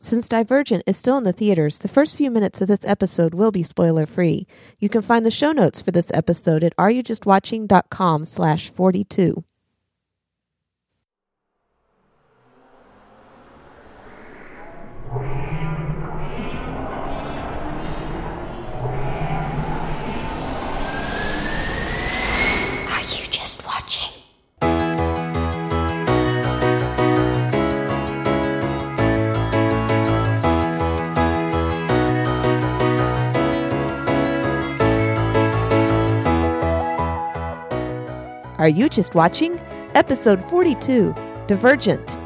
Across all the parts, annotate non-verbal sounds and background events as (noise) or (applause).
Since Divergent is still in the theaters, the first few minutes of this episode will be spoiler free. You can find the show notes for this episode at areyoujustwatching.com slash 42. Are you just watching? Episode 42 Divergent.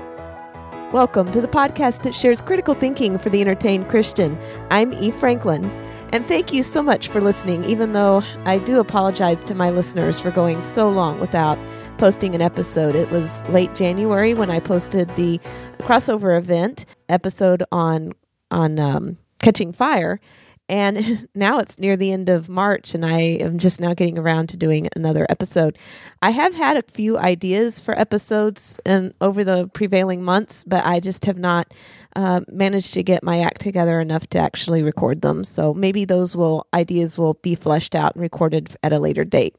Welcome to the podcast that shares critical thinking for the entertained Christian. I'm E. Franklin, and thank you so much for listening, even though I do apologize to my listeners for going so long without posting an episode. It was late January when I posted the crossover event episode on on um, catching fire, and (laughs) now it's near the end of March, and I am just now getting around to doing another episode. I have had a few ideas for episodes and over the prevailing months, but I just have not uh, managed to get my act together enough to actually record them. So maybe those will ideas will be fleshed out and recorded at a later date.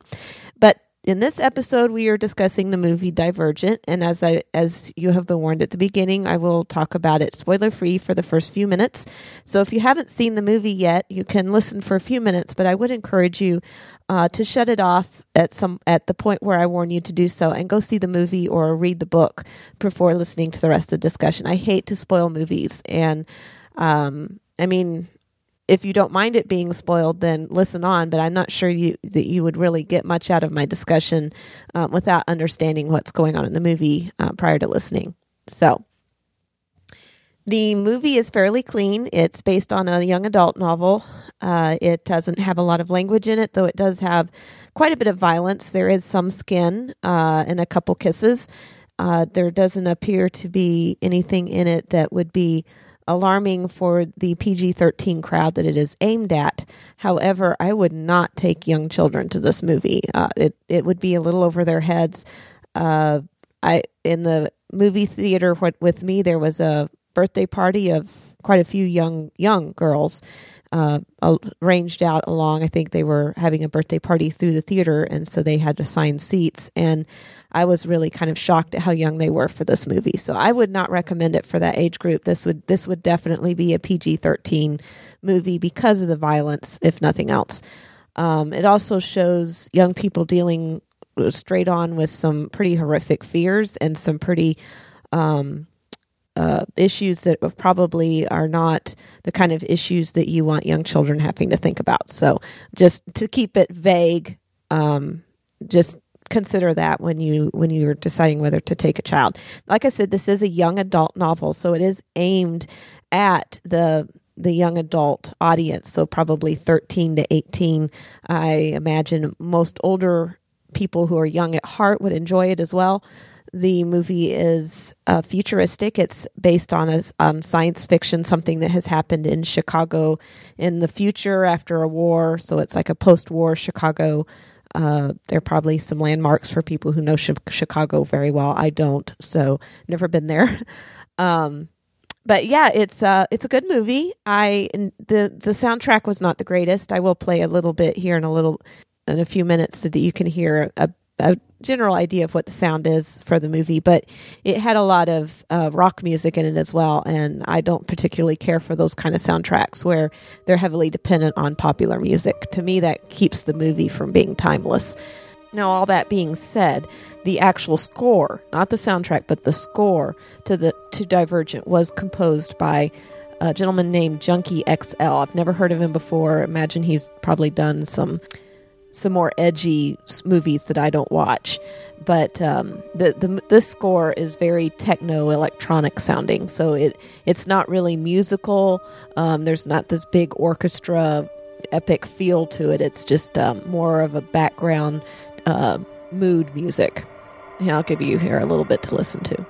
In this episode, we are discussing the movie Divergent, and as I as you have been warned at the beginning, I will talk about it spoiler free for the first few minutes. So if you haven't seen the movie yet, you can listen for a few minutes, but I would encourage you uh, to shut it off at some at the point where I warn you to do so, and go see the movie or read the book before listening to the rest of the discussion. I hate to spoil movies, and um, I mean if you don't mind it being spoiled, then listen on. But I'm not sure you that you would really get much out of my discussion um, without understanding what's going on in the movie uh, prior to listening. So. The movie is fairly clean. It's based on a young adult novel. Uh, it doesn't have a lot of language in it, though it does have quite a bit of violence. There is some skin uh, and a couple kisses. Uh, there doesn't appear to be anything in it that would be alarming for the PG 13 crowd that it is aimed at. However, I would not take young children to this movie. Uh, it, it would be a little over their heads. Uh, I In the movie theater with me, there was a birthday party of quite a few young young girls uh, ranged out along. I think they were having a birthday party through the theater, and so they had assigned seats. And I was really kind of shocked at how young they were for this movie. So I would not recommend it for that age group. This would this would definitely be a PG thirteen movie because of the violence, if nothing else. Um, it also shows young people dealing straight on with some pretty horrific fears and some pretty um, uh, issues that probably are not the kind of issues that you want young children having to think about. So, just to keep it vague, um, just consider that when you when you're deciding whether to take a child. Like I said, this is a young adult novel, so it is aimed at the the young adult audience, so probably 13 to 18. I imagine most older people who are young at heart would enjoy it as well. The movie is uh, futuristic. It's based on a, on science fiction, something that has happened in Chicago in the future after a war. So it's like a post-war Chicago. Uh, there are probably some landmarks for people who know Chicago very well. I don't, so never been there. (laughs) Um, but yeah, it's uh, it's a good movie. I the the soundtrack was not the greatest. I will play a little bit here in a little in a few minutes so that you can hear a, a general idea of what the sound is for the movie, but it had a lot of uh, rock music in it as well. And I don't particularly care for those kind of soundtracks where they're heavily dependent on popular music. To me, that keeps the movie from being timeless. Now, all that being said, the actual score, not the soundtrack, but the score to the to Divergent was composed by a gentleman named Junkie XL. I've never heard of him before. Imagine he's probably done some some more edgy movies that I don't watch. But um, the the this score is very techno electronic sounding, so it it's not really musical. Um, there's not this big orchestra epic feel to it. It's just um, more of a background uh, mood music. And I'll give you here a little bit to listen to.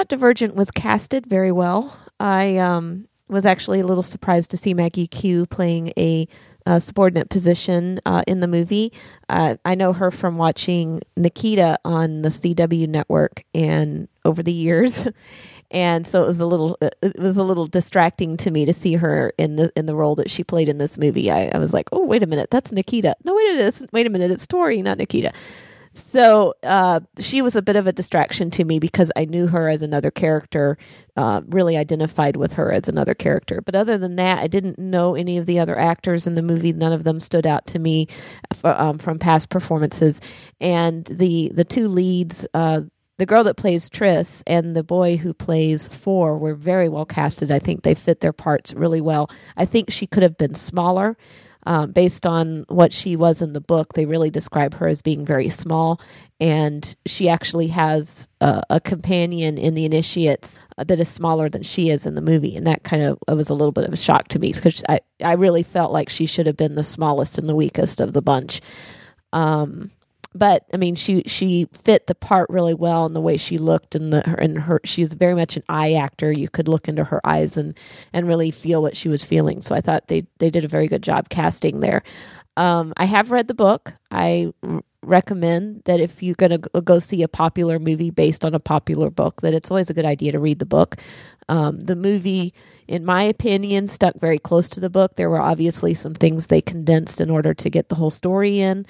Thought Divergent was casted very well. I um, was actually a little surprised to see Maggie Q playing a, subordinate position uh, in the movie. Uh, I know her from watching Nikita on the CW network and over the years. (laughs) and so it was a little it was a little distracting to me to see her in the in the role that she played in this movie. I, I was like, oh wait a minute, that's Nikita. No wait a minute, wait a minute, it's Tori, not Nikita. So uh, she was a bit of a distraction to me because I knew her as another character, uh, really identified with her as another character. But other than that, I didn't know any of the other actors in the movie. None of them stood out to me for, um, from past performances. And the the two leads. Uh, the girl that plays Tris and the boy who plays Four were very well casted. I think they fit their parts really well. I think she could have been smaller. Um, based on what she was in the book, they really describe her as being very small. And she actually has a, a companion in the initiates that is smaller than she is in the movie. And that kind of was a little bit of a shock to me because I, I really felt like she should have been the smallest and the weakest of the bunch. Um, but I mean, she she fit the part really well in the way she looked and the and her she's very much an eye actor. You could look into her eyes and and really feel what she was feeling. So I thought they they did a very good job casting there. Um, I have read the book. I recommend that if you're going to go see a popular movie based on a popular book, that it's always a good idea to read the book. Um, the movie, in my opinion, stuck very close to the book. There were obviously some things they condensed in order to get the whole story in.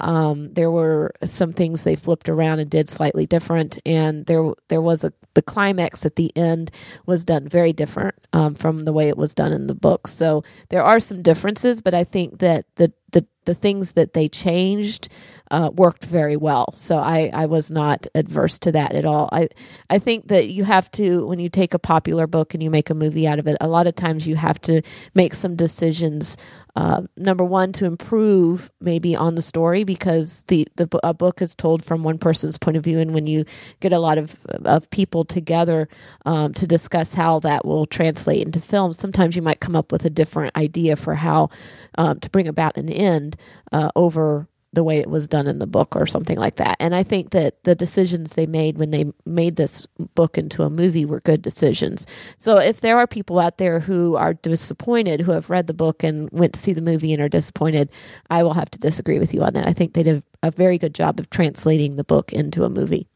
Um, there were some things they flipped around and did slightly different, and there there was a the climax at the end was done very different um, from the way it was done in the book. So there are some differences, but I think that the the the things that they changed uh, worked very well. So I, I was not adverse to that at all. I I think that you have to when you take a popular book and you make a movie out of it. A lot of times you have to make some decisions uh, number one to improve maybe on the story because the the a book is told from one person's point of view and when you get a lot of of people together um, to discuss how that will translate into film sometimes you might come up with a different idea for how um, to bring about an end uh, over the way it was done in the book or something like that. And I think that the decisions they made when they made this book into a movie were good decisions. So if there are people out there who are disappointed, who have read the book and went to see the movie and are disappointed, I will have to disagree with you on that. I think they did a very good job of translating the book into a movie.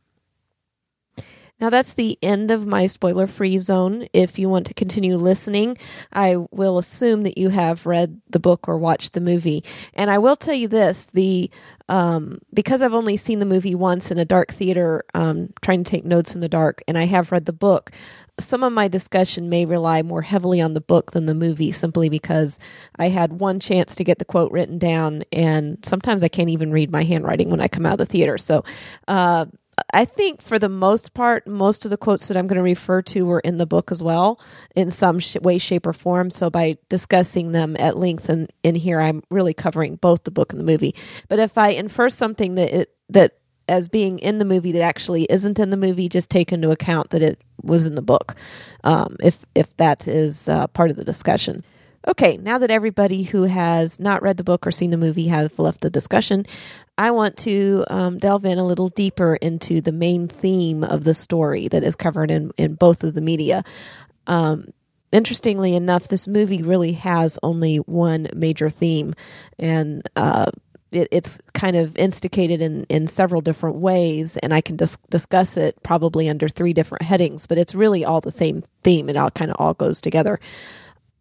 Now, that's the end of my spoiler free zone. If you want to continue listening, I will assume that you have read the book or watched the movie. And I will tell you this the um, because I've only seen the movie once in a dark theater, um, trying to take notes in the dark, and I have read the book. Some of my discussion may rely more heavily on the book than the movie simply because I had one chance to get the quote written down, and sometimes I can't even read my handwriting when I come out of the theater. So, uh, I think for the most part, most of the quotes that I'm going to refer to were in the book as well, in some sh- way, shape, or form. So by discussing them at length and in here, I'm really covering both the book and the movie. But if I infer something that it, that as being in the movie that actually isn't in the movie, just take into account that it was in the book, um, if if that is uh, part of the discussion. Okay, now that everybody who has not read the book or seen the movie has left the discussion, I want to um, delve in a little deeper into the main theme of the story that is covered in, in both of the media. Um, interestingly enough, this movie really has only one major theme, and uh, it, it's kind of instigated in, in several different ways, and I can dis- discuss it probably under three different headings, but it's really all the same theme. It all kind of all goes together.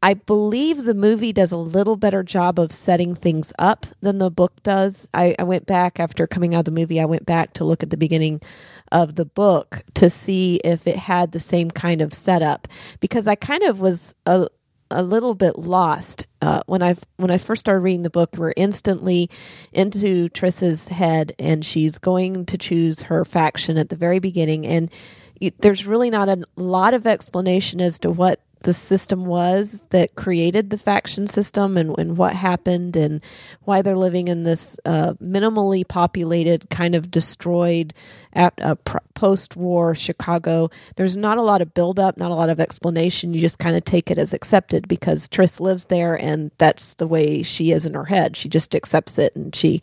I believe the movie does a little better job of setting things up than the book does. I, I, went back after coming out of the movie, I went back to look at the beginning of the book to see if it had the same kind of setup because I kind of was a, a little bit lost uh, when I when I first started reading the book. We're instantly into Tris's head, and she's going to choose her faction at the very beginning, and there's really not a lot of explanation as to what the system was that created the faction system and, and what happened and why they're living in this uh, minimally populated, kind of destroyed at, uh, post war Chicago. There's not a lot of buildup, not a lot of explanation. You just kind of take it as accepted because Tris lives there and that's the way she is in her head. She just accepts it and she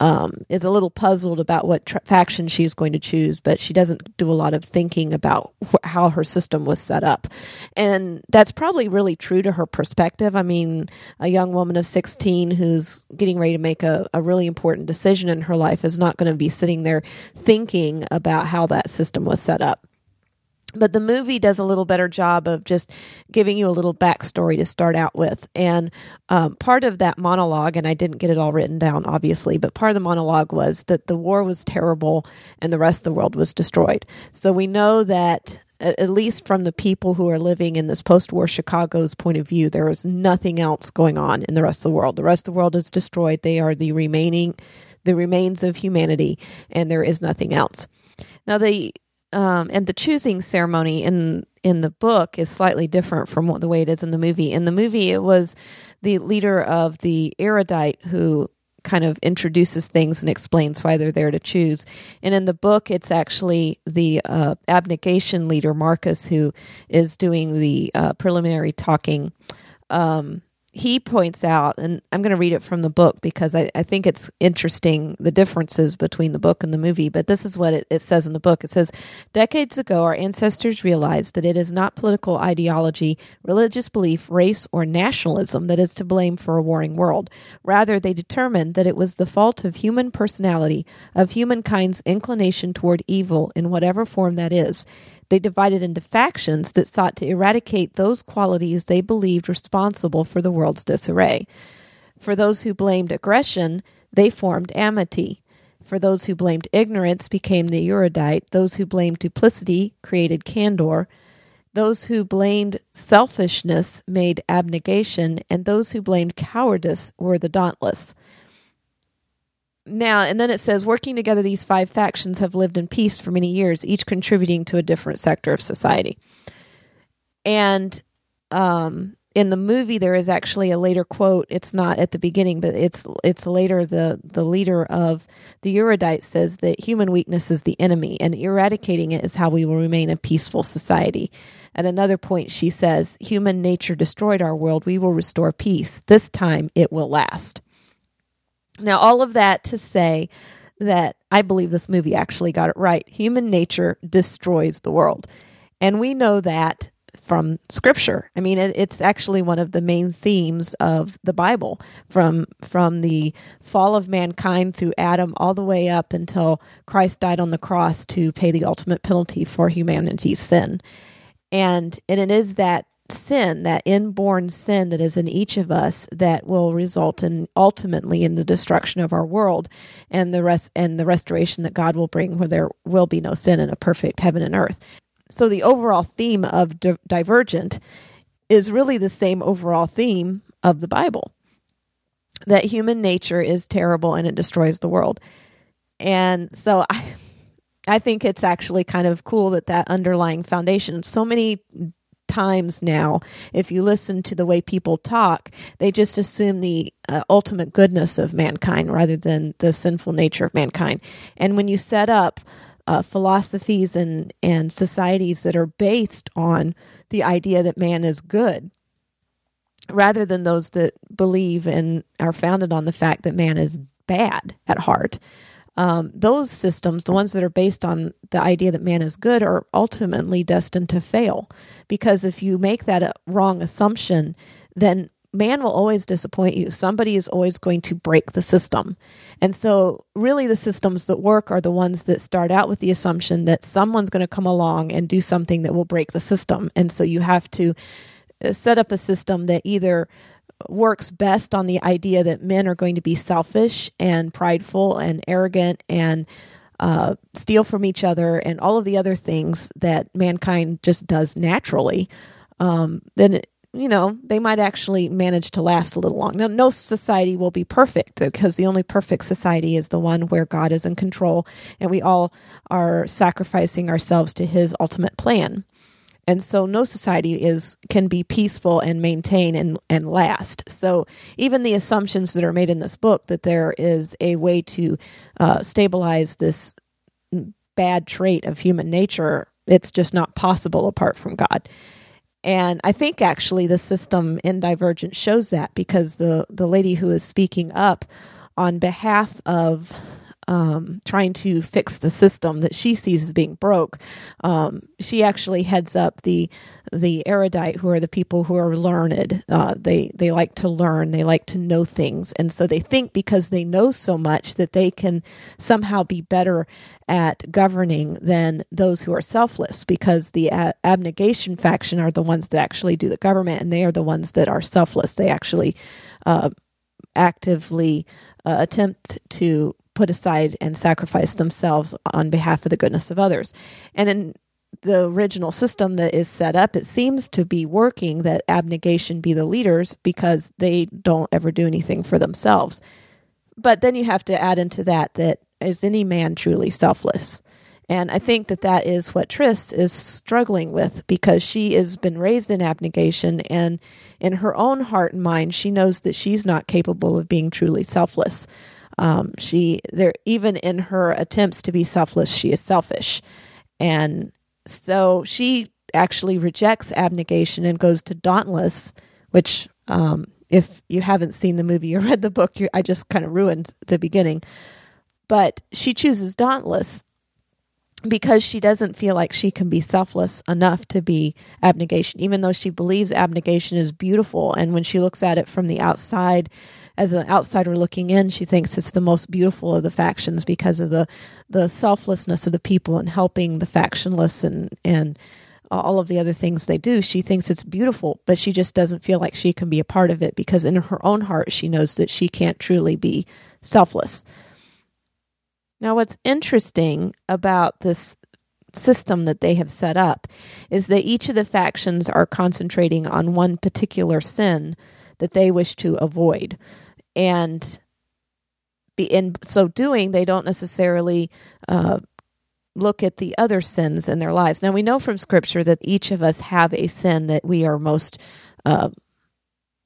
um, is a little puzzled about what tra- faction she's going to choose, but she doesn't do a lot of thinking about wh- how her system was set up. And that's probably really true to her perspective. I mean, a young woman of 16 who's getting ready to make a, a really important decision in her life is not going to be sitting there thinking about how that system was set up but the movie does a little better job of just giving you a little backstory to start out with. And um, part of that monologue, and I didn't get it all written down, obviously, but part of the monologue was that the war was terrible and the rest of the world was destroyed. So we know that. At least from the people who are living in this post war Chicago's point of view, there is nothing else going on in the rest of the world. The rest of the world is destroyed. They are the remaining, the remains of humanity, and there is nothing else. Now, the um, and the choosing ceremony in in the book is slightly different from what, the way it is in the movie. In the movie, it was the leader of the erudite who kind of introduces things and explains why they're there to choose. And in the book, it's actually the uh, abnegation leader Marcus who is doing the uh, preliminary talking. Um, he points out, and I'm going to read it from the book because I, I, think it's interesting the differences between the book and the movie. But this is what it, it, says in the book it says, Decades ago, our ancestors realized that it is not political ideology, religious belief, race, or nationalism that is to blame for a warring world. Rather, they determined that it was the fault of human personality, of humankind's inclination toward evil in whatever form that is. They divided into factions that sought to eradicate those qualities they believed responsible for the world's disarray. For those who blamed aggression, they formed amity. For those who blamed ignorance became the erudite. Those who blamed duplicity created candor. Those who blamed selfishness made abnegation. And those who blamed cowardice were the dauntless. Now, and then it says, working together, these five factions have lived in peace for many years, each contributing to a different sector of society. And um, in the movie, there is actually a later quote. It's not at the beginning, but it's it's later. the The leader of the erudite says that human weakness is the enemy, and eradicating it is how we will remain a peaceful society. At another point, she says, "Human nature destroyed our world. We will restore peace. This time, it will last." Now, all of that to say that I believe this movie actually got it right. Human nature destroys the world. And we know that from scripture. I mean, it, it's actually one of the main themes of the Bible from from the fall of mankind through Adam all the way up until Christ died on the cross to pay the ultimate penalty for humanity's sin. And and it is that sin, that inborn sin that is in each of us that will result in ultimately in the destruction of our world and the rest and the restoration that God will bring where there will be no sin in a perfect heaven and earth. So the overall theme of Di- Divergent is really the same overall theme of the Bible. That human nature is terrible and it destroys the world. And so I I think it's actually kind of cool that that underlying foundation so many times now, if you listen to the way people talk, they just assume the uh, ultimate goodness of mankind rather than the sinful nature of mankind. And when you set up uh, philosophies and, and societies that are based on the idea that man is good, rather than those that believe and are founded on the fact that man is bad at heart, um, those systems, the ones that are based on the idea that man is good, are ultimately destined to fail. Because if you make that a wrong assumption, then man will always disappoint you. Somebody is always going to break the system. And so, really, the systems that work are the ones that start out with the assumption that someone's going to come along and do something that will break the system. And so, you have to uh, set up a system that either works best on the idea that men are going to be selfish and prideful and arrogant and uh, steal from each other and all of the other things that mankind just does naturally, um, then you know they might actually manage to last a little long. Now, no society will be perfect because the only perfect society is the one where God is in control and we all are sacrificing ourselves to His ultimate plan and so no society is can be peaceful and maintain and, and last. So even the assumptions that are made in this book that there is a way to uh, stabilize this bad trait of human nature it's just not possible apart from god. And i think actually the system in divergent shows that because the the lady who is speaking up on behalf of um, trying to fix the system that she sees as being broke. Um, she actually heads up the the erudite, who are the people who are learned. Uh, they they like to learn, they like to know things, and so they think because they know so much that they can somehow be better at governing than those who are selfless. Because the abnegation faction are the ones that actually do the government, and they are the ones that are selfless. They actually uh, actively uh, attempt to put aside and sacrifice themselves on behalf of the goodness of others. And in the original system that is set up, it seems to be working that abnegation be the leaders because they don't ever do anything for themselves. But then you have to add into that that is any man truly selfless? And I think that that is what Tris is struggling with because she has been raised in abnegation and in her own heart and mind, she knows that she's not capable of being truly selfless. Um, she there even in her attempts to be selfless, she is selfish, and so she actually rejects abnegation and goes to dauntless, which um, if you haven't seen the movie or (laughs) read the book, I just kind of ruined the beginning. But she chooses dauntless because she doesn't feel like she can be selfless enough to be abnegation, even though she believes abnegation is beautiful. And when she looks at it from the outside, as an outsider looking in, she thinks it's the most beautiful of the factions because of the the selflessness of the people and helping the factionless and and all of the other things they do. She thinks it's beautiful, but she just doesn't feel like she can be a part of it because in her own heart she knows that she can't truly be selfless. Now, what's interesting about this system that they have set up is that each of the factions are concentrating on one particular sin that they wish to avoid and be, in so doing, they don't necessarily uh, look at the other sins in their lives. Now we know from Scripture that each of us have a sin that we are most uh,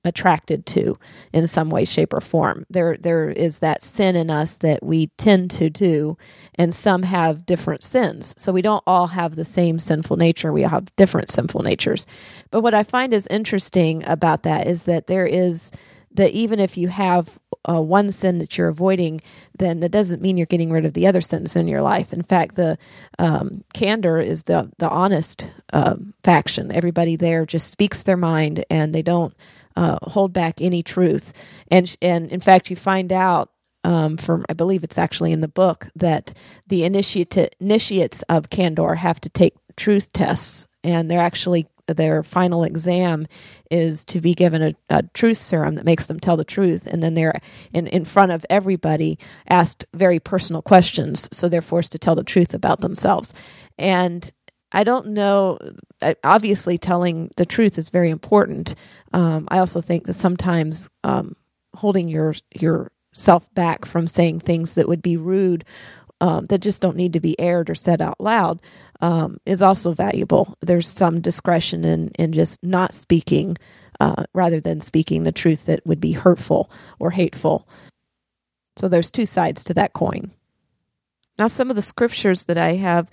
attracted to in some way, shape, or form. There, there is that sin in us that we tend to do, and some have different sins. So we don't all have the same sinful nature. We all have different sinful natures. But what I find is interesting about that is that there is that even if you have uh, one sin that you're avoiding, then that doesn't mean you're getting rid of the other sins in your life. In fact, the um, candor is the the honest uh, faction. Everybody there just speaks their mind, and they don't uh, hold back any truth. And and in fact, you find out um, from I believe it's actually in the book that the initiate, initiates of candor have to take truth tests, and they're actually their final exam is to be given a, a, truth serum that makes them tell the truth. And then they're in, in front of everybody asked very personal questions. So they're forced to tell the truth about themselves. And i don't know obviously telling the truth is very important. Um, i also think that sometimes um, holding your yourself back from saying things that would be rude um, that just don't need to be aired or said out loud um, is also valuable. There's some discretion in, in just not speaking uh, rather than speaking the truth that would be hurtful or hateful. So there's two sides to that coin. Now, some of the scriptures that I have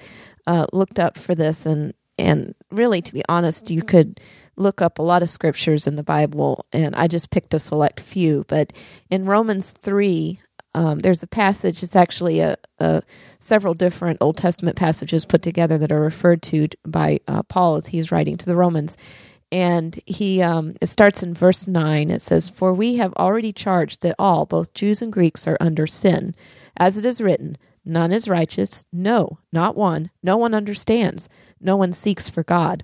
uh, looked up for this, and and really, to be honest, you could look up a lot of scriptures in the Bible, and I just picked a select few. But in Romans three, um, there's a passage, it's actually a, a, several different Old Testament passages put together that are referred to by uh, Paul as he's writing to the Romans. And he um, it starts in verse 9. It says, For we have already charged that all, both Jews and Greeks, are under sin. As it is written, None is righteous, no, not one. No one understands. No one seeks for God.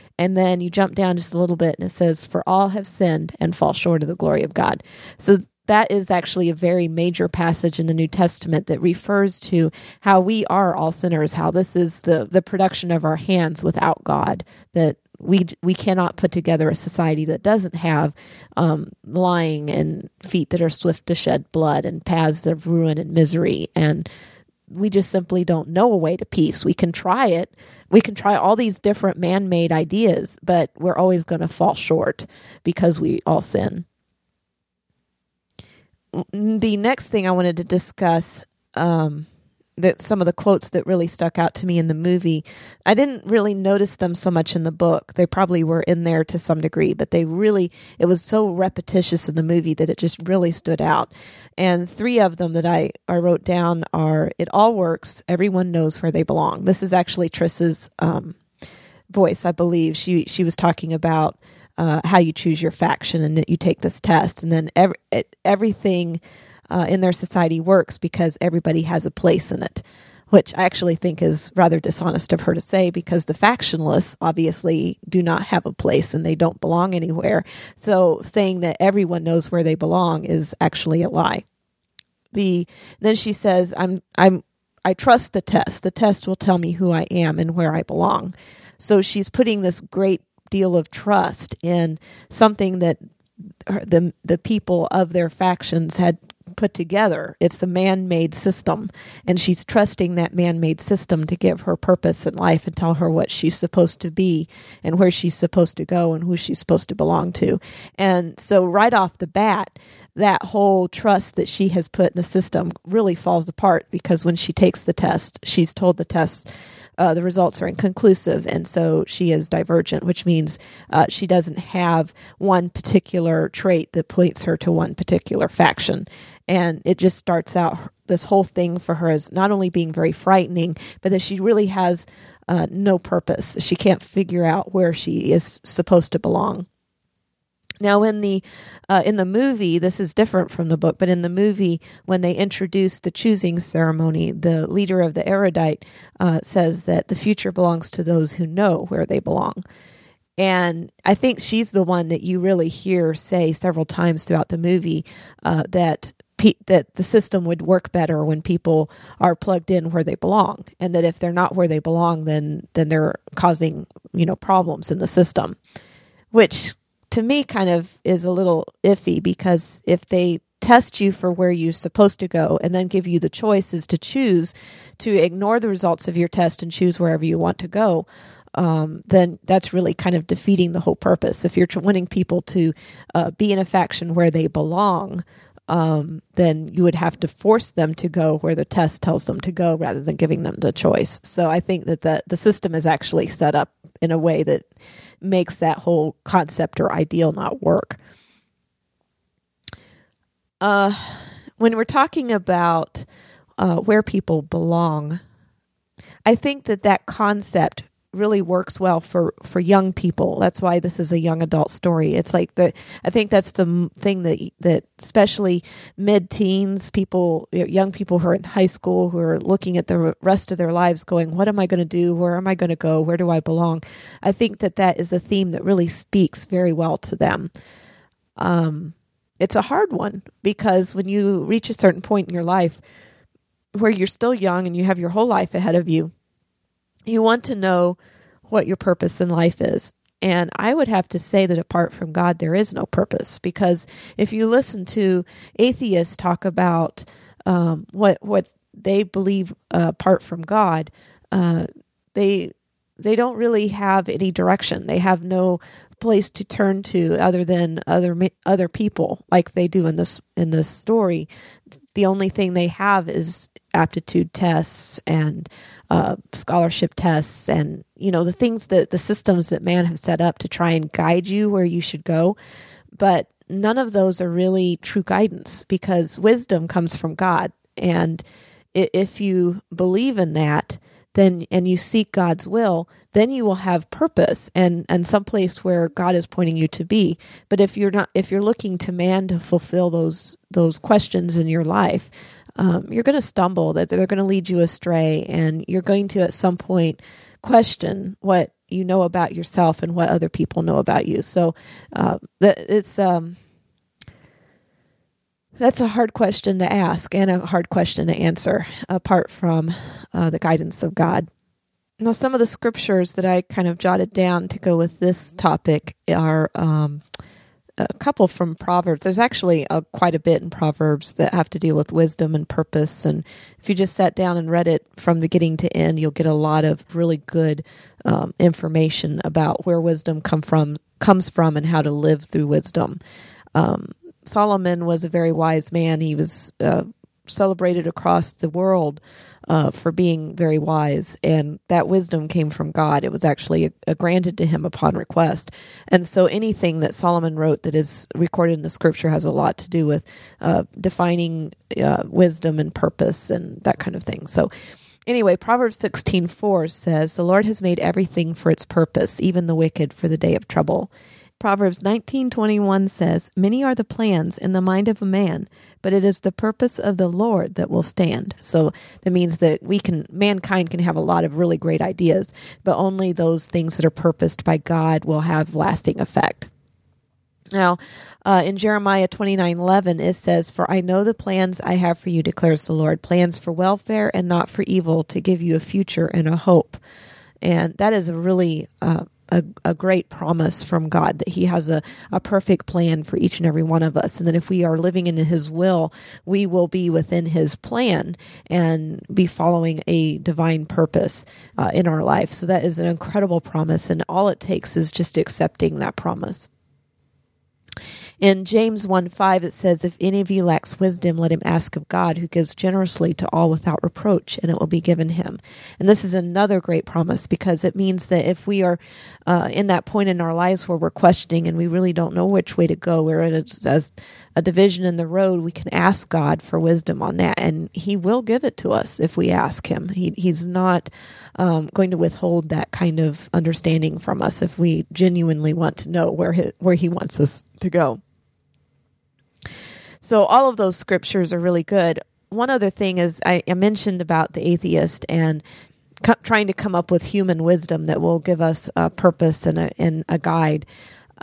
And then you jump down just a little bit and it says, For all have sinned and fall short of the glory of God. So that is actually a very major passage in the New Testament that refers to how we are all sinners, how this is the, the production of our hands without God, that we we cannot put together a society that doesn't have um, lying and feet that are swift to shed blood and paths of ruin and misery and we just simply don't know a way to peace. We can try it. We can try all these different man made ideas, but we're always going to fall short because we all sin. The next thing I wanted to discuss um, that some of the quotes that really stuck out to me in the movie. I didn't really notice them so much in the book. They probably were in there to some degree, but they really it was so repetitious in the movie that it just really stood out. And three of them that I, I wrote down are it all works, everyone knows where they belong. This is actually Tris's um, voice, I believe. She she was talking about uh, how you choose your faction and that you take this test and then every, everything uh, in their society works because everybody has a place in it, which I actually think is rather dishonest of her to say because the factionless obviously do not have a place and they don't belong anywhere. So saying that everyone knows where they belong is actually a lie. The then she says, "I'm I'm I trust the test. The test will tell me who I am and where I belong." So she's putting this great deal of trust in something that the the people of their factions had put together. It's a man made system, and she's trusting that man made system to give her purpose in life and tell her what she's supposed to be and where she's supposed to go and who she's supposed to belong to. And so, right off the bat, that whole trust that she has put in the system really falls apart because when she takes the test, she's told the test uh, the results are inconclusive, and so she is divergent, which means uh, she doesn't have one particular trait that points her to one particular faction. And it just starts out this whole thing for her as not only being very frightening, but that she really has uh, no purpose. She can't figure out where she is supposed to belong. Now, in the uh, in the movie, this is different from the book, but in the movie, when they introduce the choosing ceremony, the leader of the erudite uh, says that the future belongs to those who know where they belong. And I think she's the one that you really hear say several times throughout the movie uh, that pe- that the system would work better when people are plugged in where they belong, and that if they're not where they belong, then then they're causing you know problems in the system, which to me kind of is a little iffy because if they test you for where you're supposed to go and then give you the choices to choose to ignore the results of your test and choose wherever you want to go, um, then that's really kind of defeating the whole purpose. If you're wanting people to uh, be in a faction where they belong, um, then you would have to force them to go where the test tells them to go rather than giving them the choice. So I think that the, the system is actually set up in a way that makes that whole concept or ideal not work. Uh, when we're talking about uh, where people belong, I think that that concept really works well for for young people. That's why this is a young adult story. It's like the I think that's the thing that that especially mid teens people, young people who are in high school who are looking at the rest of their lives, going, "What am I going to do? Where am I going to go? Where do I belong?" I think that that is a theme that really speaks very well to them. Um, it's a hard one because when you reach a certain point in your life where you're still young and you have your whole life ahead of you you want to know what your purpose in life is. And I would have to say that apart from God, there is no purpose because if you listen to atheists talk about um, what what they believe uh, apart from God, uh, they they don't really have any direction. They have no place to turn to other than other other people, like they do in this in this story. The only thing they have is aptitude tests and uh, scholarship tests and you know the things that the systems that man have set up to try and guide you where you should go. But none of those are really true guidance because wisdom comes from god. And if you believe in that then and you seek god's will then you will have purpose and and some place where god is pointing you to be but if you're not if you're looking to man to fulfill those those questions in your life um, you're going to stumble, that they're going to lead you astray, and you're going to at some point question what you know about yourself and what other people know about you. So uh, it's um, that's a hard question to ask and a hard question to answer, apart from uh, the guidance of God. Now, some of the scriptures that I kind of jotted down to go with this topic are um, a couple from Proverbs. There's actually a, quite a bit in Proverbs that have to deal with wisdom and purpose. And if you just sat down and read it from beginning to end, you'll get a lot of really good um, information about where wisdom come from comes from and how to live through wisdom. Um, Solomon was a very wise man. He was uh, celebrated across the world uh, for being very wise, and that wisdom came from God. It was actually a, a granted to him upon request. And so anything that Solomon wrote that is recorded in the scripture has a lot to do with uh, defining uh, wisdom and purpose and that kind of thing. So anyway, Proverbs 16:4 says, "The Lord has made everything for its purpose, even the wicked for the day of trouble." Proverbs 19:21 says, "Many are the plans in the mind of a man, but it is the purpose of the Lord that will stand." So that means that we can mankind can have a lot of really great ideas, but only those things that are purposed by God will have lasting effect. Now, uh, in Jeremiah 29 11, it says, For I know the plans I have for you, declares the Lord, plans for welfare and not for evil, to give you a future and a hope. And that is a really uh, a, a great promise from God that He has a, a perfect plan for each and every one of us. And that if we are living in His will, we will be within His plan and be following a divine purpose uh, in our life. So that is an incredible promise. And all it takes is just accepting that promise. In James 1 5, it says, If any of you lacks wisdom, let him ask of God, who gives generously to all without reproach, and it will be given him. And this is another great promise because it means that if we are uh, in that point in our lives where we're questioning and we really don't know which way to go, we're at a, a division in the road, we can ask God for wisdom on that, and He will give it to us if we ask Him. He, he's not um, going to withhold that kind of understanding from us if we genuinely want to know where he, where He wants us to go. So all of those scriptures are really good. One other thing is I, I mentioned about the atheist and co- trying to come up with human wisdom that will give us a purpose and a, and a guide.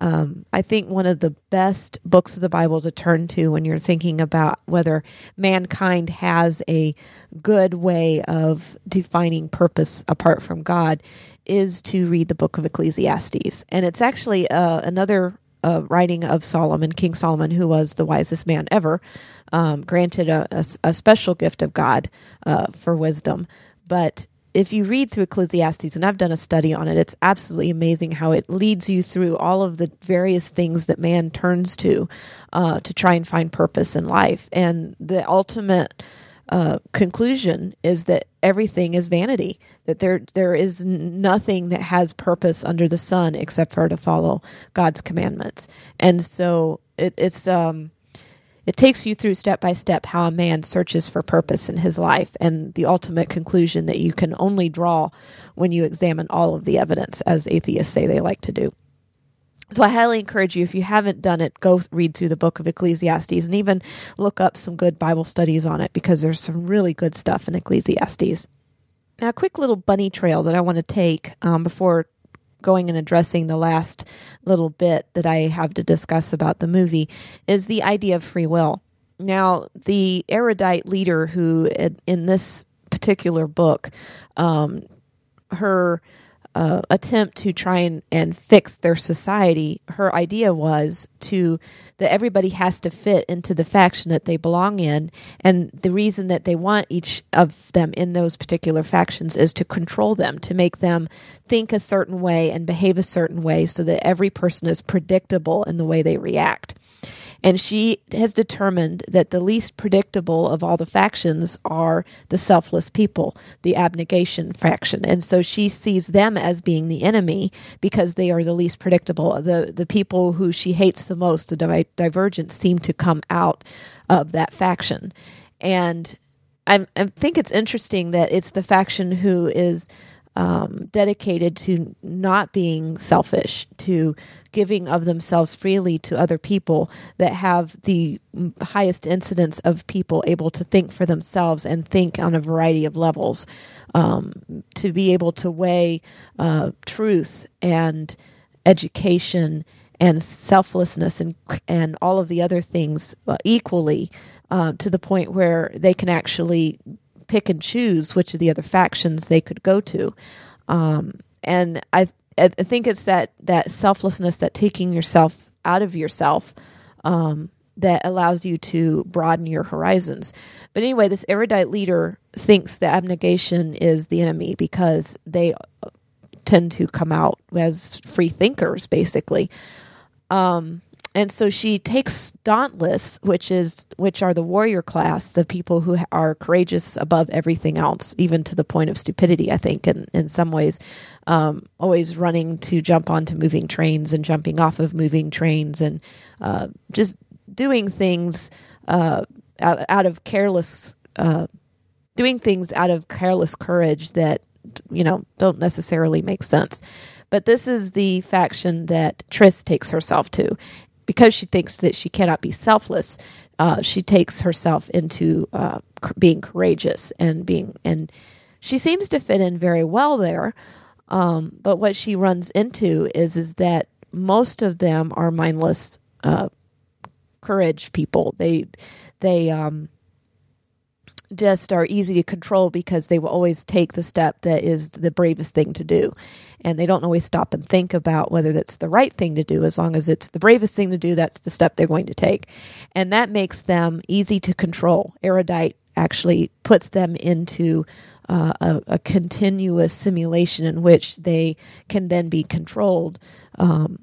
Um, I think one of the best books of the Bible to turn to when you're thinking about whether mankind has a good way of defining purpose apart from God is to read the book of Ecclesiastes. And it's actually uh, another uh, writing of Solomon, King Solomon, who was the wisest man ever, um, granted a, a, a, special gift of God uh, for wisdom. But if you read through Ecclesiastes, and I've done a study on it, it's absolutely amazing how it leads you through all of the various things that man turns to uh, to try and find purpose in life. And the ultimate uh, conclusion is that everything is vanity. That there there is nothing that has purpose under the sun except for to follow God's commandments. And so it, it's um, it takes you through step by step how a man searches for purpose in his life, and the ultimate conclusion that you can only draw when you examine all of the evidence, as atheists say they like to do. So I highly encourage you, if you haven't done it, go read through the book of Ecclesiastes and even look up some good Bible studies on it because there's some really good stuff in Ecclesiastes. Now, a quick little bunny trail that I want to take um, before going and addressing the last little bit that I have to discuss about the movie is the idea of free will. Now, the erudite leader who, in this particular book, um, her uh, attempt to try and, and fix their society, her idea was to that everybody has to fit into the faction that they belong in, and the reason that they want each of them in those particular factions is to control them, to make them think a certain way and behave a certain way, so that every person is predictable in the way they react. And she has determined that the least predictable of all the factions are the selfless people, the abnegation faction. And so she sees them as being the enemy because they are the least predictable. The, the people who she hates the most, the di- divergents, seem to come out of that faction. And I, I think it's interesting that it's the faction who is um, dedicated to not being selfish, to giving of themselves freely to other people that have the highest incidence of people able to think for themselves and think on a variety of levels, um, to be able to weigh uh, truth and education and selflessness and and all of the other things uh, equally uh, to the point where they can actually pick and choose which of the other factions they could go to. Um, and I, I think it's that, that selflessness, that taking yourself out of yourself um, that allows you to broaden your horizons. But anyway, this erudite leader thinks that abnegation is the enemy because they tend to come out as free thinkers, basically. Um, and so she takes dauntless which is which are the warrior class the people who are courageous above everything else even to the point of stupidity i think in, in some ways um, always running to jump onto moving trains and jumping off of moving trains and uh, just doing things uh, out, out of careless uh, doing things out of careless courage that you know don't necessarily make sense. But this is the faction that Tris takes herself to because she thinks that she cannot be selfless, uh, she takes herself into uh, being courageous and being and she seems to fit in very well there. Um, but what she runs into is is that most of them are mindless uh, courage people. They they um, just are easy to control because they will always take the step that is the bravest thing to do. And they don't always stop and think about whether that's the right thing to do. As long as it's the bravest thing to do, that's the step they're going to take. And that makes them easy to control. Erudite actually puts them into uh, a, a, continuous simulation in which they can then be controlled um,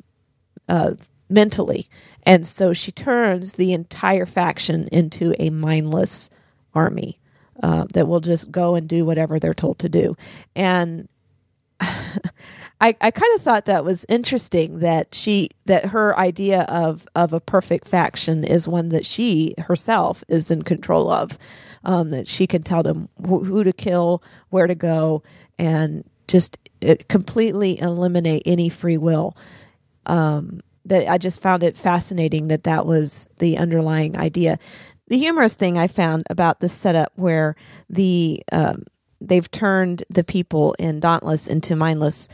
uh, mentally. And so she turns the entire faction into a mindless army uh, that will just go and do whatever they're told to do. And (laughs) I, I kind of thought that was interesting that she that her idea of of a perfect faction is one that she herself is in control of. Um, that she can tell them wh- who to kill, where to go, and just uh, completely eliminate any free will. Um, that I just found it fascinating that that was the underlying idea. The humorous thing I found about this setup where the um, they've turned the people in Dauntless into mindless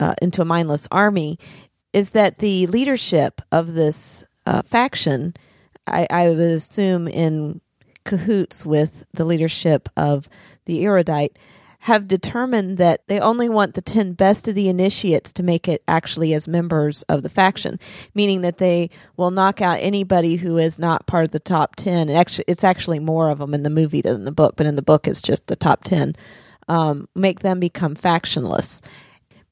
uh, into a mindless army is that the leadership of this uh, faction, I, I would assume, in cahoots with the leadership of the erudite, have determined that they only want the 10 best of the initiates to make it actually as members of the faction, meaning that they will knock out anybody who is not part of the top 10. Actually, it's actually more of them in the movie than in the book, but in the book, it's just the top 10. Um, make them become factionless.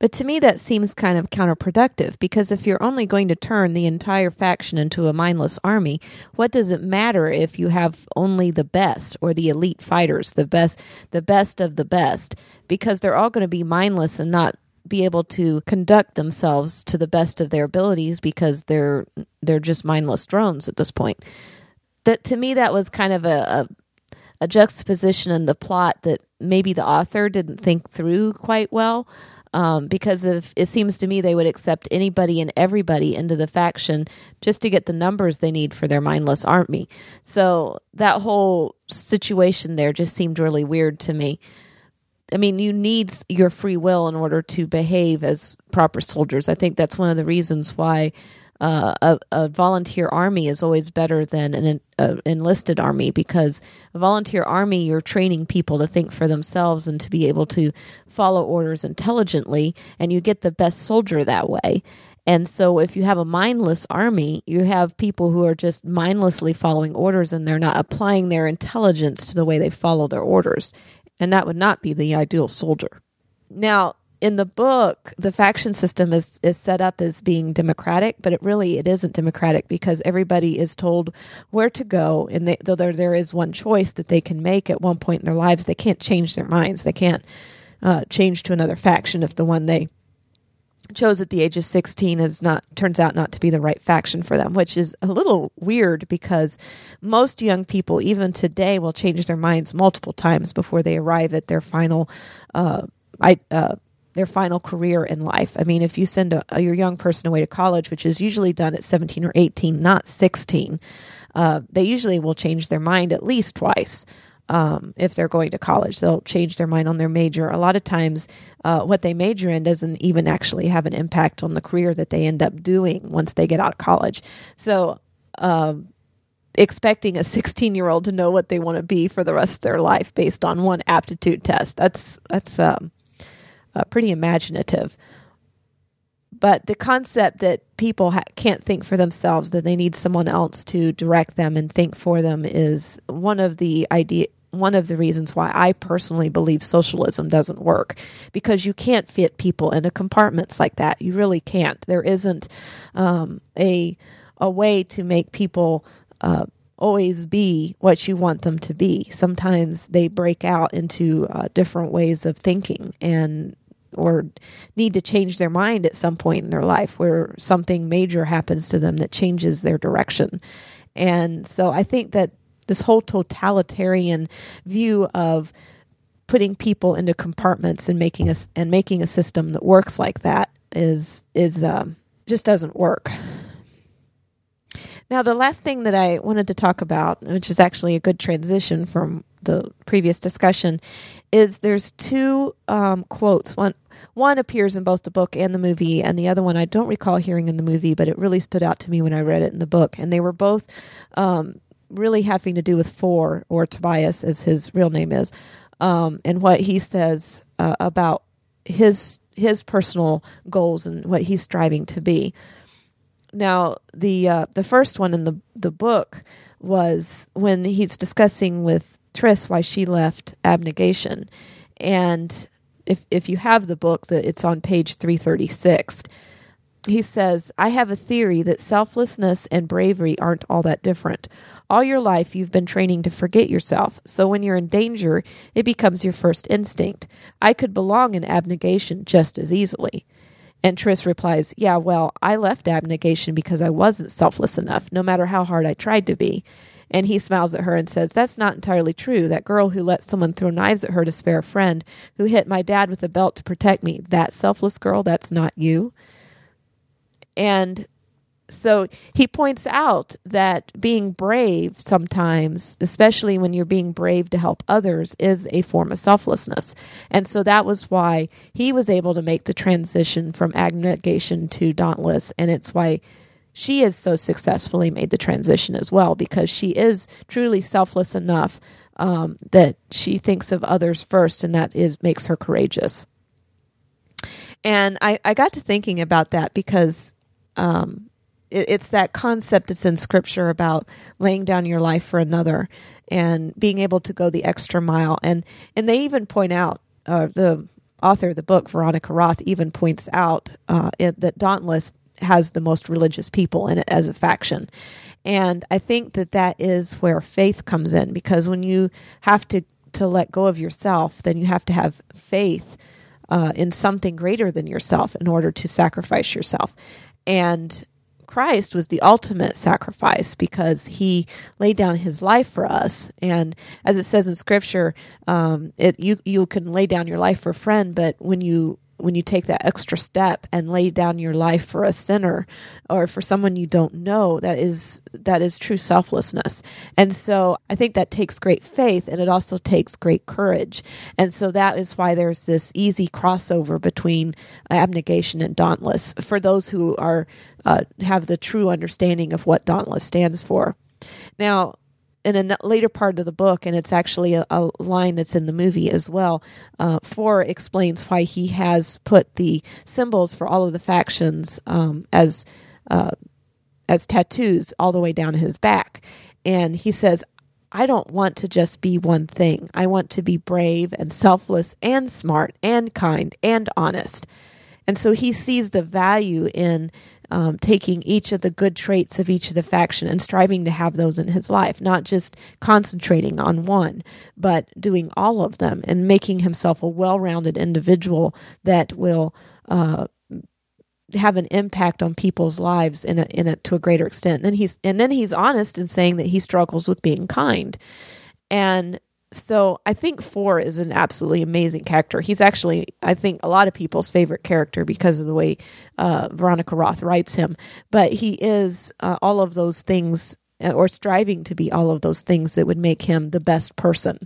But to me, that seems kind of counterproductive because if you're only going to turn the entire faction into a mindless army, what does it matter if you have only the best or the elite fighters, the best, the best of the best, because they're all going to be mindless and not be able to conduct themselves to the best of their abilities because they're they're just mindless drones at this point. That to me, that was kind of a, a, a juxtaposition in the plot that maybe the author didn't think through quite well um, because of it seems to me they would accept anybody and everybody into the faction just to get the numbers they need for their mindless army. So that whole situation there just seemed really weird to me. I mean, you need your free will in order to behave as proper soldiers. I think that's one of the reasons why uh, a, a, volunteer army is always better than an enlisted army because a volunteer army you're training people to think for themselves and to be able to follow orders intelligently and you get the best soldier that way. And so if you have a mindless army you have people who are just mindlessly following orders and they're not applying their intelligence to the way they follow their orders. And that would not be the ideal soldier. Now in the book, the faction system is is set up as being democratic, but it really it isn't democratic because everybody is told where to go, and they, though there there is one choice that they can make at one point in their lives, they can't change their minds. They can't uh, change to another faction if the one they chose at the age of 16 is not turns out not to be the right faction for them which is a little weird because most young people even today will change their minds multiple times before they arrive at their final uh, I, uh, their final career in life. I mean, if you send a, your young person away to college, which is usually done at 17 or 18, not 16, uh, they usually will change their mind at least twice. Um, if they're going to college, they'll change their mind on their major. A lot of times, uh, what they major in doesn't even actually have an impact on the career that they end up doing once they get out of college. So, um, expecting a 16 year old to know what they want to be for the rest of their life based on one aptitude test, that's that's um, uh, pretty imaginative. but the concept that people ha- can't think for themselves, that they need someone else to direct them and think for them, is one of the idea. One of the reasons why I personally believe socialism doesn't work because you can't fit people into compartments like that. You really can't. There isn't um, a a way to make people uh, always be what you want them to be. Sometimes they break out into uh, different ways of thinking and or need to change their mind at some point in their life where something major happens to them that changes their direction. And so I think that this whole totalitarian view of putting people into compartments and making us and making a system that works like that is is um, just doesn't work. Now, the last thing that I wanted to talk about, which is actually a good transition from the previous discussion, is there's two um, quotes. One one appears in both the book and the movie, and the other one I don't recall hearing in the movie, but it really stood out to me when I read it in the book. And they were both um, really having to do with Four, or Tobias, as his real name is, um, and what he says uh, about his his personal goals and what he's striving to be. Now, the uh, the first one in the the book was when he's discussing with Tris why she left abnegation, and if if you have the book, that it's on page three thirty six. He says, I have a theory that selflessness and bravery aren't all that different. All your life, you've been training to forget yourself, so when you're in danger, it becomes your first instinct. I could belong in abnegation just as easily. And Tris replies, Yeah, well, I left abnegation because I wasn't selfless enough, no matter how hard I tried to be. And he smiles at her and says, That's not entirely true. That girl who let someone throw knives at her to spare a friend, who hit my dad with a belt to protect me, that selfless girl, that's not you. And so he points out that being brave sometimes, especially when you're being brave to help others, is a form of selflessness. And so that was why he was able to make the transition from abnegation to dauntless. And it's why she has so successfully made the transition as well, because she is truly selfless enough um, that she thinks of others first, and that is makes her courageous. And I, I got to thinking about that because um, it's that concept that's in scripture about laying down your life for another and being able to go the extra mile and and they even point out uh, the author of the book veronica roth even points out uh, it, that dauntless has the most religious people in it as a faction and i think that that is where faith comes in because when you have to to let go of yourself then you have to have faith uh, in something greater than yourself in order to sacrifice yourself and Christ was the ultimate sacrifice because he laid down his life for us. And as it says in Scripture, um, it, you you can lay down your life for a friend, but when you when you take that extra step and lay down your life for a sinner or for someone you don't know that is that is true selflessness. And so i think that takes great faith and it also takes great courage. And so that is why there's this easy crossover between abnegation and dauntless for those who are uh, have the true understanding of what dauntless stands for. Now in a later part of the book, and it's actually a, a line that's in the movie as well. Uh, Four explains why he has put the symbols for all of the factions um, as uh, as tattoos all the way down his back, and he says, "I don't want to just be one thing. I want to be brave and selfless and smart and kind and honest." And so he sees the value in um, taking each of the good traits of each of the faction and striving to have those in his life, not just concentrating on one, but doing all of them and making himself a well rounded individual that will. Uh, have an impact on people's lives in a, in a to a greater extent. And then he's and then he's honest in saying that he struggles with being kind. And so I think Four is an absolutely amazing character. He's actually, I think, a lot of people's favorite character because of the way uh, Veronica Roth writes him. But he is uh, all of those things, uh, or striving to be all of those things that would make him the best person.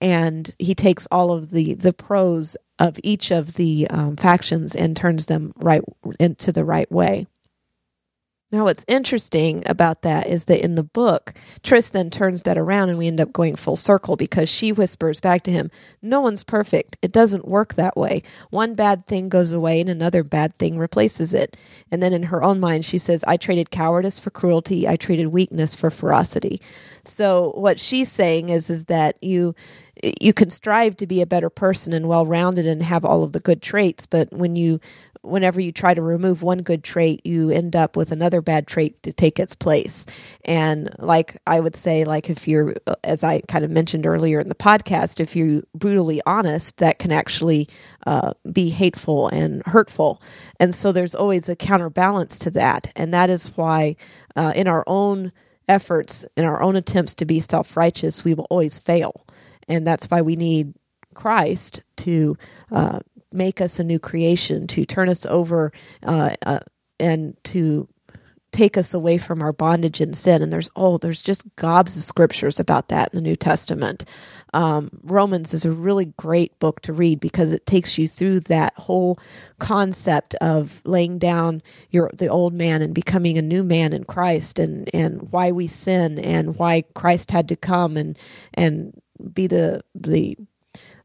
And he takes all of the the pros of each of the um, factions and turns them right into the right way. Now, what's interesting about that is that in the book, Tristan turns that around and we end up going full circle because she whispers back to him, No one's perfect. It doesn't work that way. One bad thing goes away and another bad thing replaces it. And then in her own mind, she says, I traded cowardice for cruelty. I traded weakness for ferocity. So what she's saying is, is that you you can strive to be a better person and well rounded and have all of the good traits, but when you whenever you try to remove one good trait, you end up with another bad trait to take its place. And like I would say, like if you're, as I kind of mentioned earlier in the podcast, if you're brutally honest, that can actually uh, be hateful and hurtful. And so there's always a counterbalance to that. And that is why uh, in our own efforts, in our own attempts to be self righteous, we will always fail. And that's why we need Christ to uh, make us a new creation, to turn us over uh, uh, and to take us away from our bondage and sin. And there's oh, there's just gobs of scriptures about that in the New Testament. Um, Romans is a really great book to read because it takes you through that whole concept of laying down your the old man and becoming a new man in Christ, and and why we sin and why Christ had to come and and be the the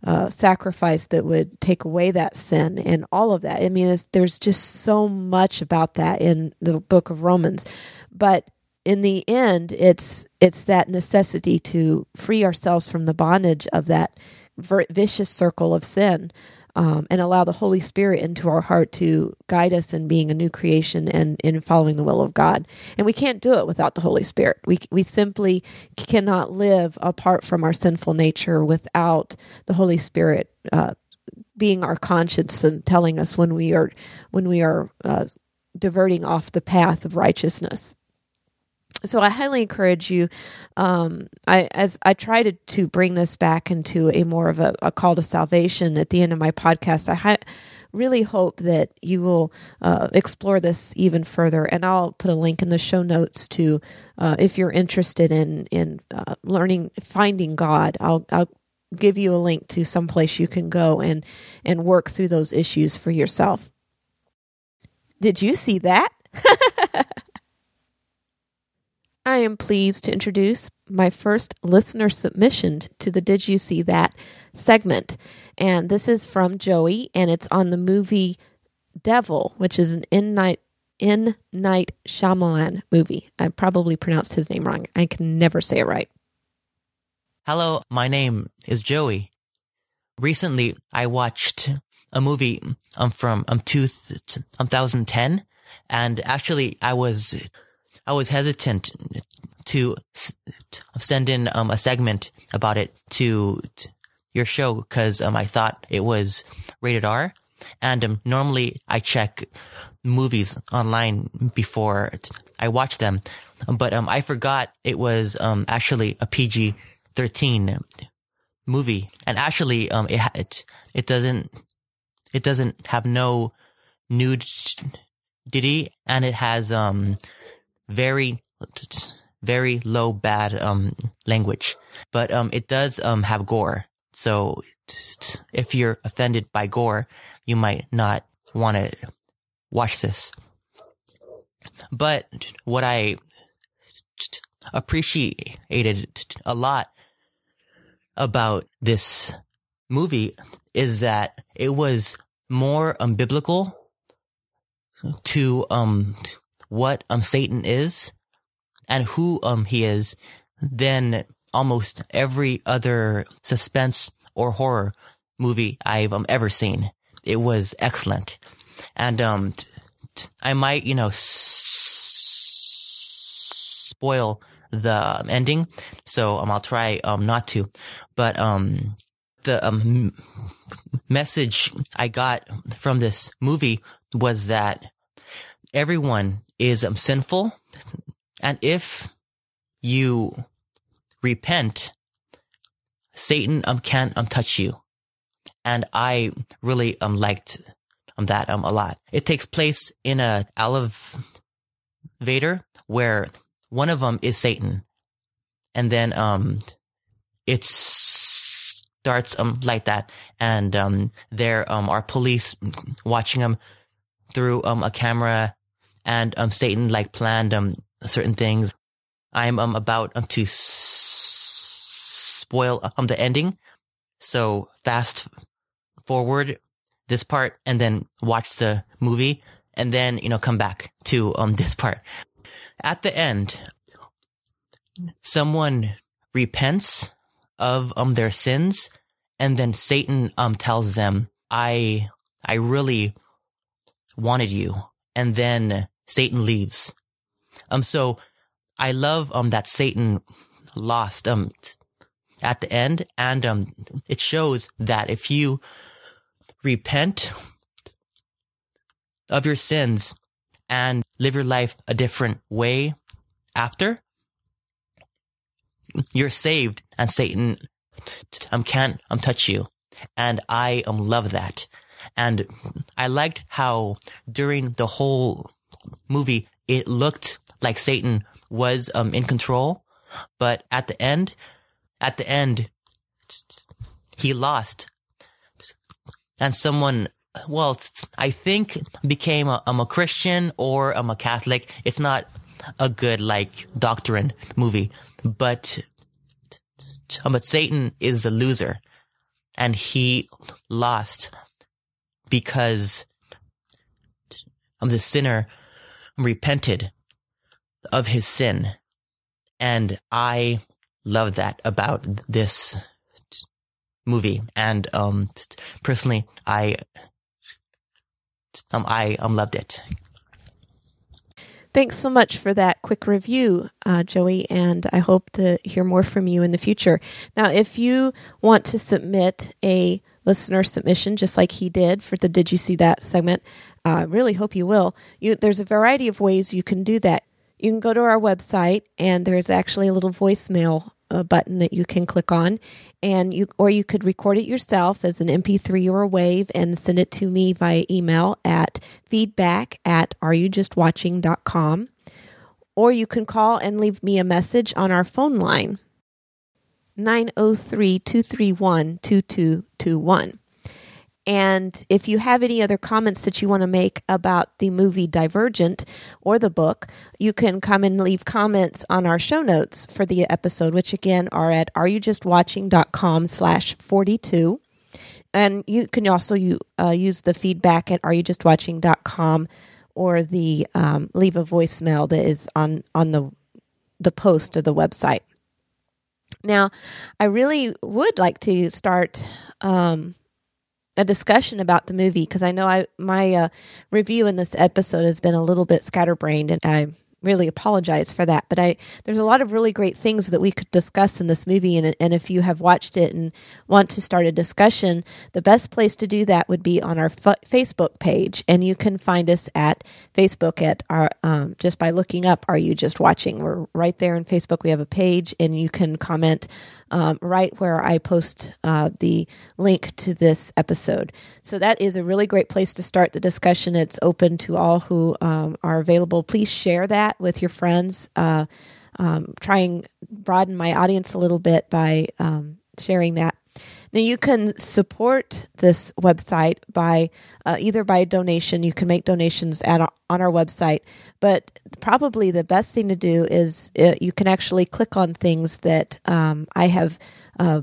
uh, sacrifice that would take away that sin and all of that. I mean, there's just so much about that in the book of Romans, but in the end, it's it's that necessity to free ourselves from the bondage of that vicious circle of sin um, and allow the Holy Spirit into our heart to guide us in being a new creation and in following the will of God. And we can't do it without the Holy Spirit. We we simply cannot live apart from our sinful nature without the Holy Spirit uh, being our conscience and telling us when we are when we are uh, diverting off the path of righteousness so I highly encourage you. Um, I as I try to to bring this back into a more of a, a call to salvation at the end of my podcast. I hi- really hope that you will uh, explore this even further, and I'll put a link in the show notes to uh, if you're interested in in uh, learning finding God. I'll I'll give you a link to some place you can go and and work through those issues for yourself. Did you see that? (laughs) I am pleased to introduce my first listener submission to the Did You See That segment. And this is from Joey, and it's on the movie Devil, which is an in night M. Night Shyamalan movie. I probably pronounced his name wrong. I can never say it right. Hello, my name is Joey. Recently, I watched a movie um, from um, 2010, and actually, I was I was hesitant to send in um, a segment about it to, your show because um, I thought it was rated R. And um, normally I check movies online before I watch them, but um, I forgot it was um, actually a PG thirteen movie, and actually um, it it it doesn't it doesn't have no nude nudity, and it has um very, very low bad, um, language, but, um, it does, um, have gore. So if you're offended by gore, you might not want to watch this. But what I appreciated a lot about this movie is that it was more um, biblical to um what um Satan is and who um he is than almost every other suspense or horror movie I've um, ever seen. It was excellent. And um t- t- I might, you know, s- spoil the ending, so um I'll try um not to. But um the um message I got from this movie was that everyone is um, sinful. And if you repent, Satan um, can't um, touch you. And I really um liked um that um a lot. It takes place in a elevator where one of them is Satan, and then um it starts um like that, and um there um are police watching them through um a camera and um Satan like planned um certain things. I'm um about um to spoil um the ending, so fast forward this part and then watch the movie and then you know come back to um (laughs) this part. At the end, someone repents of um their sins and then Satan um tells them I I really wanted you and then Satan leaves. Um so I love um that Satan lost um at the end and um it shows that if you repent of your sins and live your life a different way after you're saved and Satan um can't um touch you. And I um love that. And I liked how during the whole movie it looked like Satan was um in control, but at the end at the end he lost. And someone well, I think became a, um, a Christian or um, a Catholic. It's not a good like doctrine movie, but but Satan is a loser, and he lost because um, the sinner repented of his sin, and I love that about this movie. And um, personally, I um, I um loved it. Thanks so much for that quick review, uh, Joey, and I hope to hear more from you in the future. Now, if you want to submit a listener submission, just like he did for the Did You See That segment, uh, really hope you will. You, there's a variety of ways you can do that. You can go to our website, and there's actually a little voicemail uh, button that you can click on, and you or you could record it yourself as an MP3 or a wave and send it to me via email at feedback at areyoujustwatching.com. Or you can call and leave me a message on our phone line 903 231 2221. And if you have any other comments that you want to make about the movie Divergent or the book, you can come and leave comments on our show notes for the episode, which again are at areyoujustwatching.com slash 42. And you can also you, uh, use the feedback at areyoujustwatching.com or the um, leave a voicemail that is on, on the, the post of the website. Now, I really would like to start um, a discussion about the movie because I know I my uh, review in this episode has been a little bit scatterbrained, and I really apologize for that. But I there's a lot of really great things that we could discuss in this movie, and and if you have watched it and want to start a discussion, the best place to do that would be on our f- Facebook page, and you can find us at Facebook at our um, just by looking up "Are you just watching?" We're right there in Facebook. We have a page, and you can comment um, right where I post uh, the link to this episode. So that is a really great place to start the discussion. It's open to all who um, are available. Please share that with your friends. Uh, um, broaden my audience a little bit by um, sharing that. Now you can support this website by uh, either by donation. You can make donations at on our website, but probably the best thing to do is uh, you can actually click on things that um, I have uh,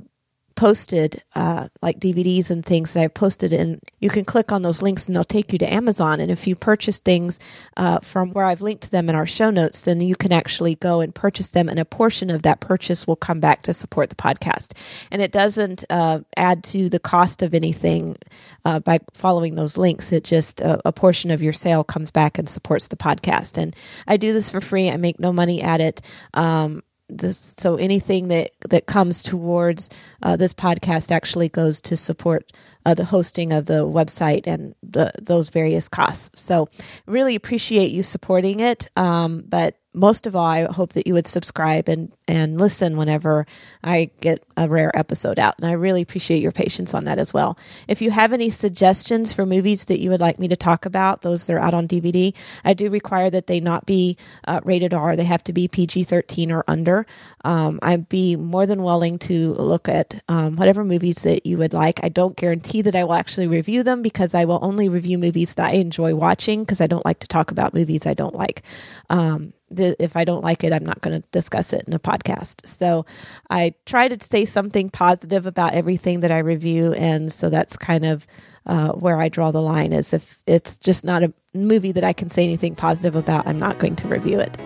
posted uh, like DVDs and things that I've posted, and you can click on those links and they'll take you to Amazon. And if you purchase things uh, from where I've linked them in our show notes, then you can actually go and purchase them, and a portion of that purchase will come back to support the podcast. And it doesn't uh, add to the cost of anything uh, by following those links. It just uh, a portion of your sale comes back and supports the podcast. And I do this for free. I make no money at it. Um, this, so anything that that comes towards uh, this podcast actually goes to support uh, the hosting of the website and the, those various costs. So really appreciate you supporting it. Um, but most of all, I hope that you would subscribe and, and listen whenever I get a rare episode out. And I really appreciate your patience on that as well. If you have any suggestions for movies that you would like me to talk about, those that are out on DVD, I do require that they not be uh, rated R. They have to be PG 13 or under. Um, I'd be more than willing to look at um, whatever movies that you would like. I don't guarantee that I will actually review them because I will only review movies that I enjoy watching because I don't like to talk about movies I don't like. Um, if I don't like it, I'm not going to discuss it in a podcast. So I try to say something positive about everything that I review. And so that's kind of uh, where I draw the line is if it's just not a movie that I can say anything positive about, I'm not going to review it.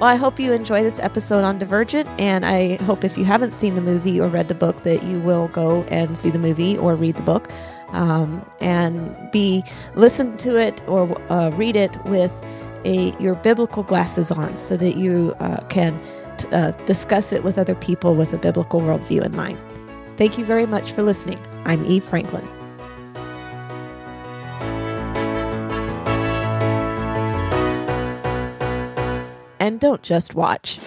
Well, I hope you enjoy this episode on Divergent, and I hope if you haven't seen the movie or read the book that you will go and see the movie or read the book um, and be listen to it or uh, read it with a, your biblical glasses on so that you uh, can t- uh, discuss it with other people with a biblical worldview in mind. Thank you very much for listening. I'm Eve Franklin. And don't just watch.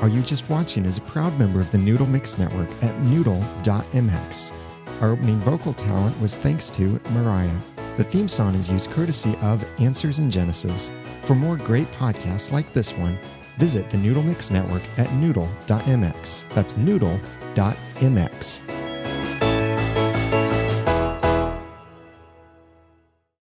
Are You Just Watching is a proud member of the Noodle Mix Network at noodle.mx. Our opening vocal talent was thanks to Mariah. The theme song is used courtesy of Answers in Genesis. For more great podcasts like this one, visit the Noodle Mix Network at noodle.mx. That's noodle.mx.